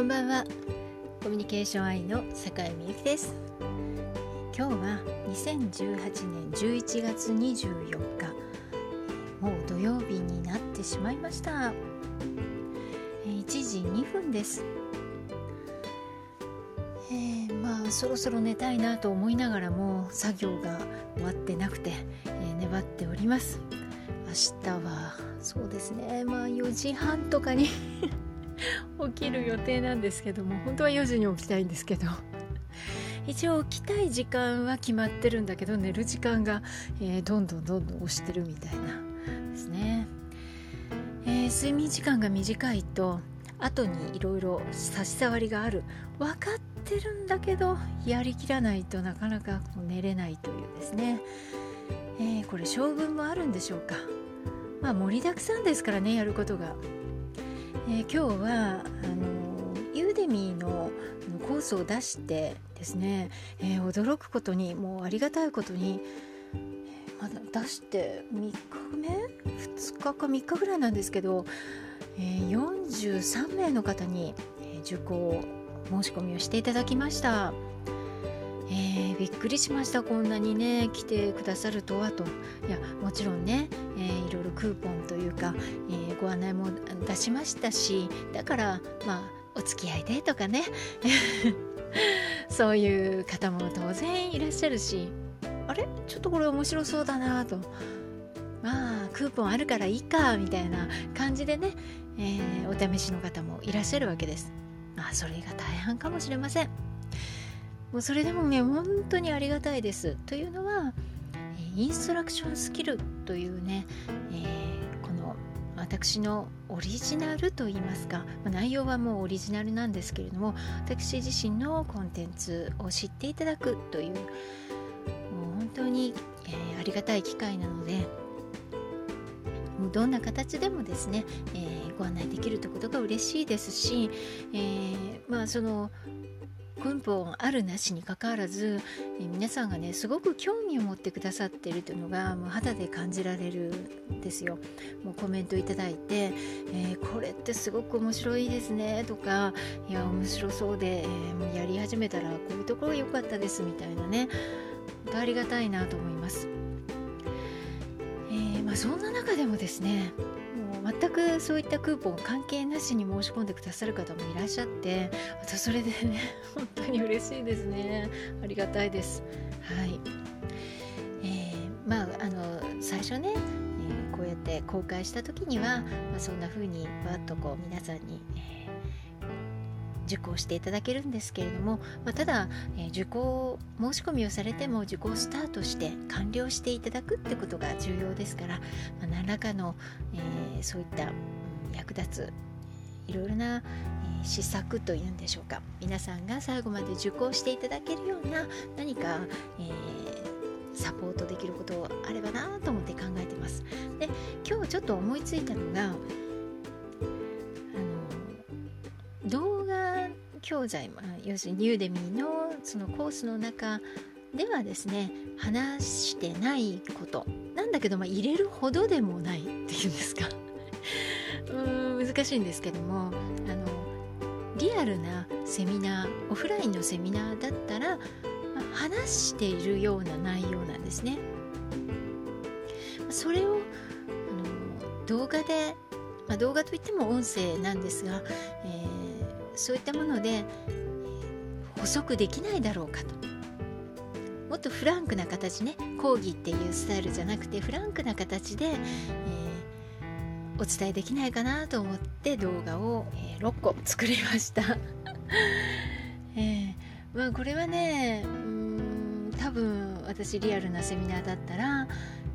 こんばんは。コミュニケーション愛の坂井美由紀です。今日は2018年11月24日。もう土曜日になってしまいました。1時2分です。えー、まあそろそろ寝たいなと思いながらも作業が終わってなくて、えー、粘っております。明日はそうですね。まあ4時半とかに起きる予定なんですけども本当は4時に起きたいんですけど。一応起きたい時間は決まってるんだけど寝る時間が、えー、どんどんどんどん押してるみたいなですね、えー、睡眠時間が短いと後にいろいろ差し障りがある。分かってるんだけどやりきらないとなかなかこう寝れないというですね、えー、これ将軍もあるんでしょうか。まあ盛りだくさんですからねやることが。えー、今日はあのユーデミーのコースを出してですね、えー、驚くことにもうありがたいことにえまだ出して3日目？2日か3日ぐらいなんですけど、え、43名の方に、受講申し込みをしていただきました。びっくりしました。こんなにね来てくださるとはと。いやもちろんね、えー、いろいろクーポンというか、えー、ご案内も出しましたしだからまあお付き合いでとかね。そういう方も当然いらっしゃるし。あれ？ちょっとこれ面白そうだなと。まあクーポンあるからいいかみたいな感じでね、えー、お試しの方もいらっしゃるわけです。まあそれが大半かもしれません。もうそれでもね本当にありがたいです。というのはインストラクションスキルというね、えー、この私のオリジナルといいますか内容はもうオリジナルなんですけれども私自身のコンテンツを知っていただくというもう本当に、えー、ありがたい機会なのでどんな形でもですね、えー、ご案内できるということが嬉しいですし、えー、まあその根本あるなしにかかわらず、え皆さんがねすごく興味を持ってくださっているというのがもう肌で感じられるんですよ。もうコメントいただいて、えー、これってすごく面白いですねとかいや面白そうで、えー、もうやり始めたらこういうところ良かったですみたいなね本当ありがたいなと思います。えー、まあ、そんな中でもですね全くそういったクーポン関係なしに申し込んでくださる方もいらっしゃって私それでね 本当に嬉しいですね。ありがたいです。はい。えー、まああの最初ね、えー、こうやって公開した時には、まあ、そんな風にわっとこう皆さんに、えー受講していただけるんですけれども、まあ、ただ、えー、受講申し込みをされても受講スタートして完了していただくってことが重要ですから、まあ、何らかの、えー、そういった、うん、役立ついろいろな、えー、施策というんでしょうか皆さんが最後まで受講していただけるような何か、えー、サポートできることあればなと思って考えてます。で今日ちょっと思いついたのが教材、まあ、要するにユーデミーのそのコースの中ではですね話してないことなんだけど、まあ、入れるほどでもないっていうんですか うん難しいんですけどもあのリアルなセミナーオフラインのセミナーだったら、まあ、話しているような内容なんですね。それをあの動画で、まあ、動画といっても音声なんですが、えーそういったもので補足できないだろうかと。もっとフランクな形ね講義っていうスタイルじゃなくてフランクな形で、えー、お伝えできないかなと思って動画を、えー、6個作りました。えー、まあこれはねうん多分私リアルなセミナーだったら、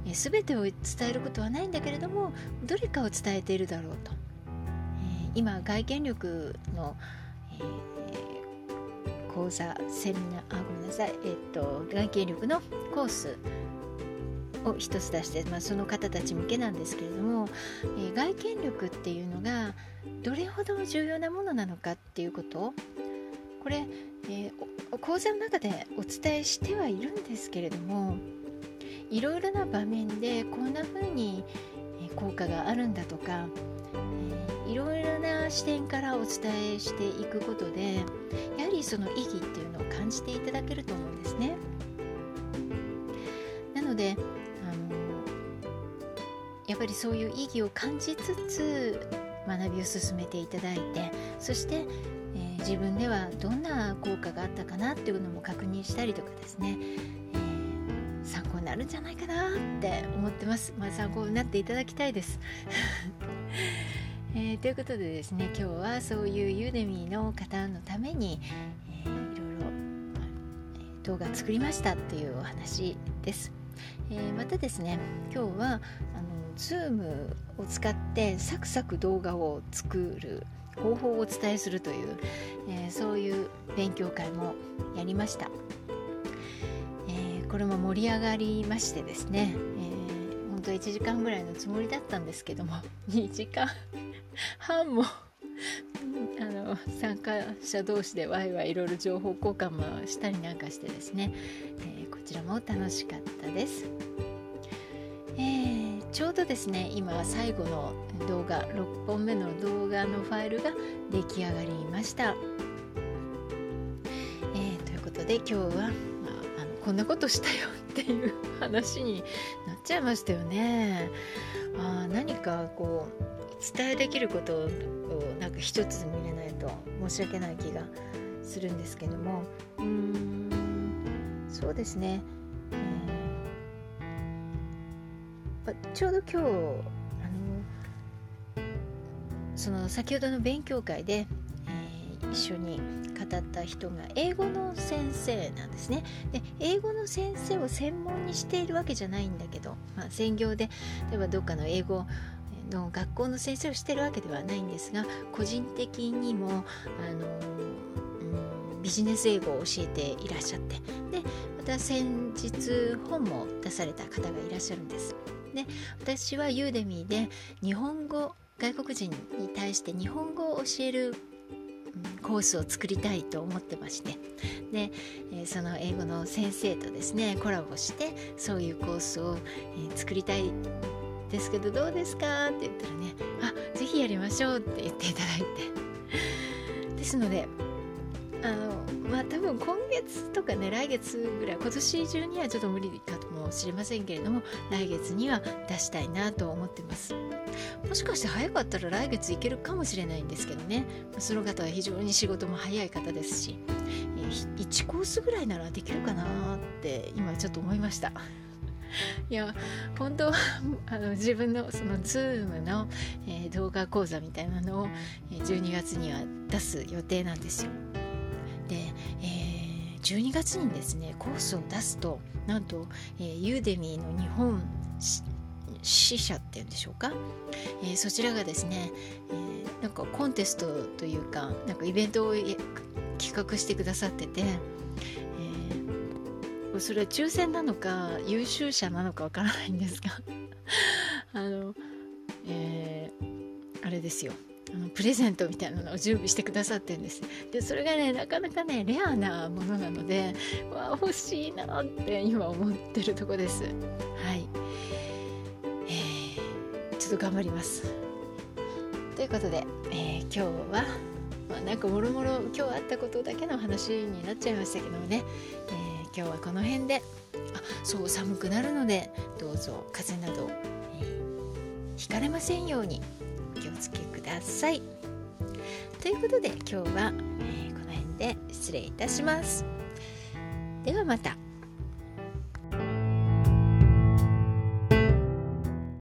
え、全てを伝えることはないんだけれどもどれかを伝えているだろうと。今外見力の、えー、講座セミナーあごめんなさい、えっと外見力のコースを一つ出して、まあ、その方たち向けなんですけれども、えー、外見力っていうのがどれほど重要なものなのかっていうことこれ、えー、講座の中でお伝えしてはいるんですけれどもいろいろな場面でこんな風に効果があるんだとかいろいろな視点からお伝えしていくことでやはりその意義っていうのを感じていただけると思うんですね。なのであのやっぱりそういう意義を感じつつ学びを進めていただいてそして、えー、自分ではどんな効果があったかなっていうのも確認したりとかですね、えー、参考になるんじゃないかなって思ってます、まあ、参考になっていただきたいです。えー、ということでですね今日はそういうユーデミーの方のために、えー、いろいろ動画作りましたっていうお話です。えー、またですね今日はあの Zoom を使ってサクサク動画を作る方法をお伝えするという、え、そういう勉強会もやりました、え、これも盛り上がりましてですね、えー、本当1時間ぐらいのつもりだったんですけども 2時間半も あの参加者同士でワイワイいろいろ情報交換もしたりなんかしてですね、えー、こちらも楽しかったです、えー、ちょうどですね今最後の動画6本目の動画のファイルが出来上がりました、えー、ということで今日は、まあ、あのこんなことしたよっていう話になっちゃいましたよね。あ何かこう伝えできることをなんか一つ見れないと申し訳ない気がするんですけども。うん。そうですね、えー、ちょうど今日あのその先ほどの勉強会で、えー、一緒に語った人が英語の先生なんですね。で英語の先生を専門にしているわけじゃないんだけど、まあ、専業で例えばどっかの英語の学校の先生をしてるわけではないんですが個人的にもあの、うん、ビジネス英語を教えていらっしゃってでまた先日本も出された方がいらっしゃるんです。で私はユーデミーで日本語外国人に対して日本語を教えるコースを作りたいと思ってましてで、その英語の先生とですねコラボしてそういうコースを、作りたいですけどどうですかって言ったらねあぜひやりましょうって言っていただいて。ですのであのまあ多分今月とかね来月ぐらい今年中にはちょっと無理かもしれませんけれども来月には出したいなと思ってます。もしかして早かったら来月いけるかもしれないんですけどね。その方は非常に仕事も早い方ですし1コースぐらいならできるかなって今ちょっと思いました。いや本当はあの自分のその Zoom の、えー、動画講座みたいなのを12月には出す予定なんですよ。で、えー、12月にですねコースを出すとなんと、えー、ユーデミーの日本支社っていうんでしょうか、えー、そちらがですね、えー、なんかコンテストというかなんかイベントを企画してくださっててそれは抽選なのか優秀者なのかわからないんですが あの、えー、あれですよ。あのプレゼントみたいなのを準備してくださってるんです。でそれがねなかなかねレアなものなのでわ欲しいなって今思ってるとこです。はい、えー、ちょっと頑張ります。ということで、えー、今日はまあ、なんかもろもろ今日あったことだけの話になっちゃいましたけどもね、えー今日はこの辺であそう寒くなるのでどうぞ風邪など、えー、ひかれませんようにお気をつけください。ということで今日は、えー、この辺で失礼いたします。ではまた。